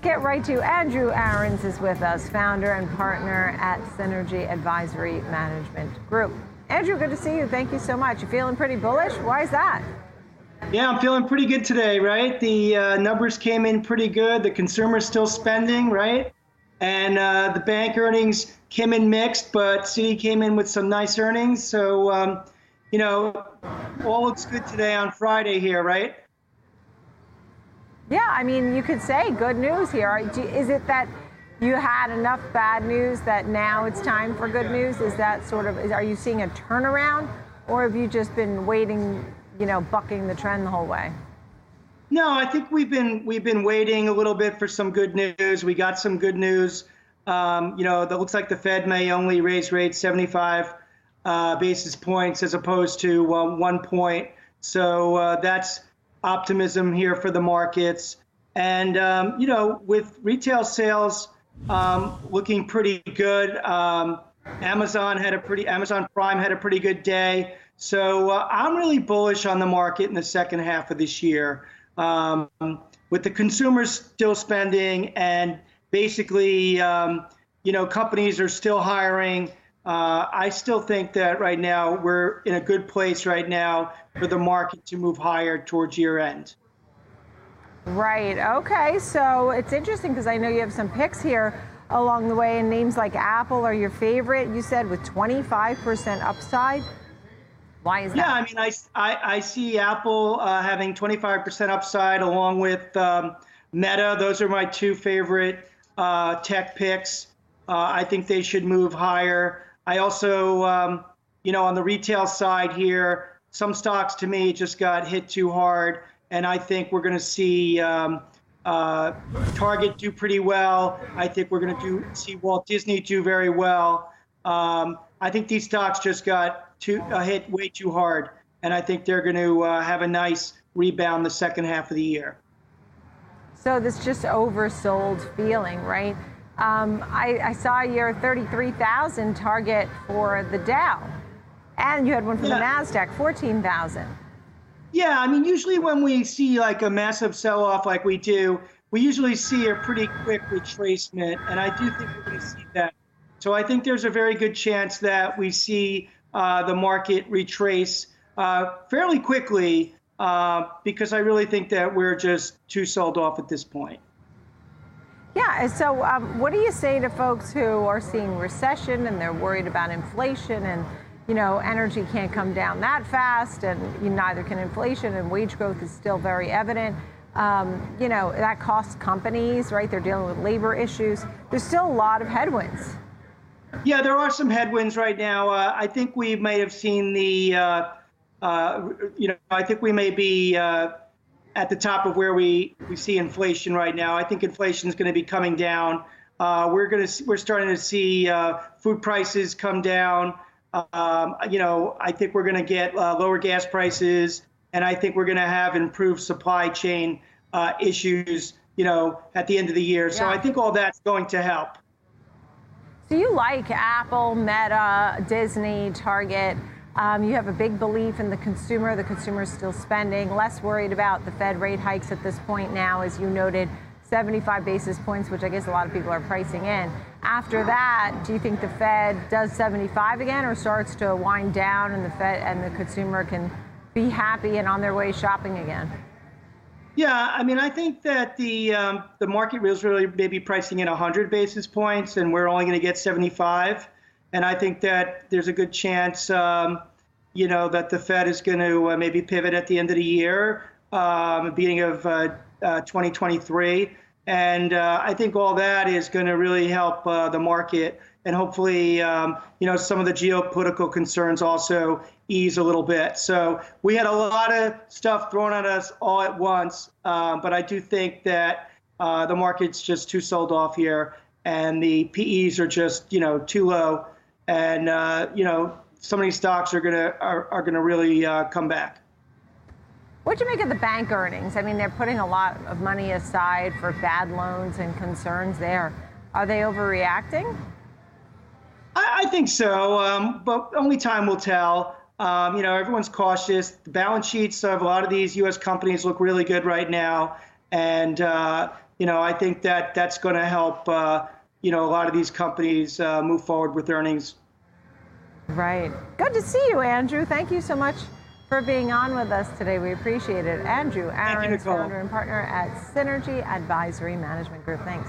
get right to Andrew Ahrens is with us, founder and partner at Synergy Advisory Management Group. Andrew, good to see you. Thank you so much. You feeling pretty bullish? Why is that? Yeah, I'm feeling pretty good today, right? The uh, numbers came in pretty good. The consumer's still spending, right? And uh, the bank earnings came in mixed, but Citi came in with some nice earnings. So, um, you know, all looks good today on Friday here, right? Yeah, I mean, you could say good news here. Is it that you had enough bad news that now it's time for good news? Is that sort of, are you seeing a turnaround or have you just been waiting, you know, bucking the trend the whole way? No, I think we've been we've been waiting a little bit for some good news. We got some good news. Um, you know, that looks like the Fed may only raise rates 75 uh, basis points as opposed to uh, one point. So uh, that's optimism here for the markets. And um, you know, with retail sales um, looking pretty good. Um, Amazon had a pretty Amazon Prime had a pretty good day. So uh, I'm really bullish on the market in the second half of this year. Um, with the consumers still spending and basically, um, you know, companies are still hiring. Uh, I still think that right now we're in a good place right now for the market to move higher towards year end. Right. Okay. So it's interesting because I know you have some picks here along the way, and names like Apple are your favorite. You said with 25% upside. Why is that? Yeah, I mean, I, I, I see Apple uh, having 25% upside along with um, Meta. Those are my two favorite uh, tech picks. Uh, I think they should move higher. I also, um, you know, on the retail side here, some stocks to me just got hit too hard and I think we're going to see um, uh, Target do pretty well. I think we're going to see Walt Disney do very well. Um, I think these stocks just got too, uh, hit way too hard, and I think they're going to uh, have a nice rebound the second half of the year. So this just oversold feeling, right? Um, I, I, saw your 33,000 target for the Dow, and you had one for yeah. the Nasdaq, 14,000. Yeah, I mean, usually when we see like a massive sell off like we do, we usually see a pretty quick retracement, and I do think we're going to see that. So I think there's a very good chance that we see uh, the market retrace uh, fairly quickly uh, because I really think that we're just too sold off at this point. Yeah, so um, what do you say to folks who are seeing recession and they're worried about inflation and you know, energy can't come down that fast, and neither can inflation, and wage growth is still very evident. Um, you know, that costs companies, right? They're dealing with labor issues. There's still a lot of headwinds. Yeah, there are some headwinds right now. Uh, I think we may have seen the, uh, uh, you know, I think we may be uh, at the top of where we, we see inflation right now. I think inflation is going to be coming down. Uh, we're going to we're starting to see uh, food prices come down. Um, you know, I think we're going to get uh, lower gas prices, and I think we're going to have improved supply chain uh, issues, you know, at the end of the year. Yeah. So I think all that's going to help. So you like Apple, Meta, Disney, Target. Um, you have a big belief in the consumer. The consumer is still spending, less worried about the Fed rate hikes at this point now, as you noted. 75 basis points, which I guess a lot of people are pricing in. After that, do you think the Fed does 75 again or starts to wind down and the Fed and the consumer can be happy and on their way shopping again? Yeah, I mean, I think that the um, the market is really maybe pricing in 100 basis points, and we're only going to get 75. And I think that there's a good chance, um, you know, that the Fed is going to uh, maybe pivot at the end of the year, um, beginning of uh, uh, 2023. And uh, I think all that is going to really help uh, the market. And hopefully, um, you know, some of the geopolitical concerns also ease a little bit. So we had a lot of stuff thrown at us all at once. Um, but I do think that uh, the market's just too sold off here. And the PEs are just, you know, too low. And, uh, you know, some of these stocks are going to are, are to really uh, come back. What do you make of the bank earnings? I mean, they're putting a lot of money aside for bad loans and concerns there. Are they overreacting? I, I think so, um, but only time will tell. Um, you know, everyone's cautious. The balance sheets of a lot of these U.S. companies look really good right now, and uh, you know I think that that's going to help uh, you know a lot of these companies uh, move forward with earnings. Right. Good to see you, Andrew. Thank you so much for being on with us today. We appreciate it. Andrew Aaron, founder and partner at Synergy Advisory Management Group. Thanks.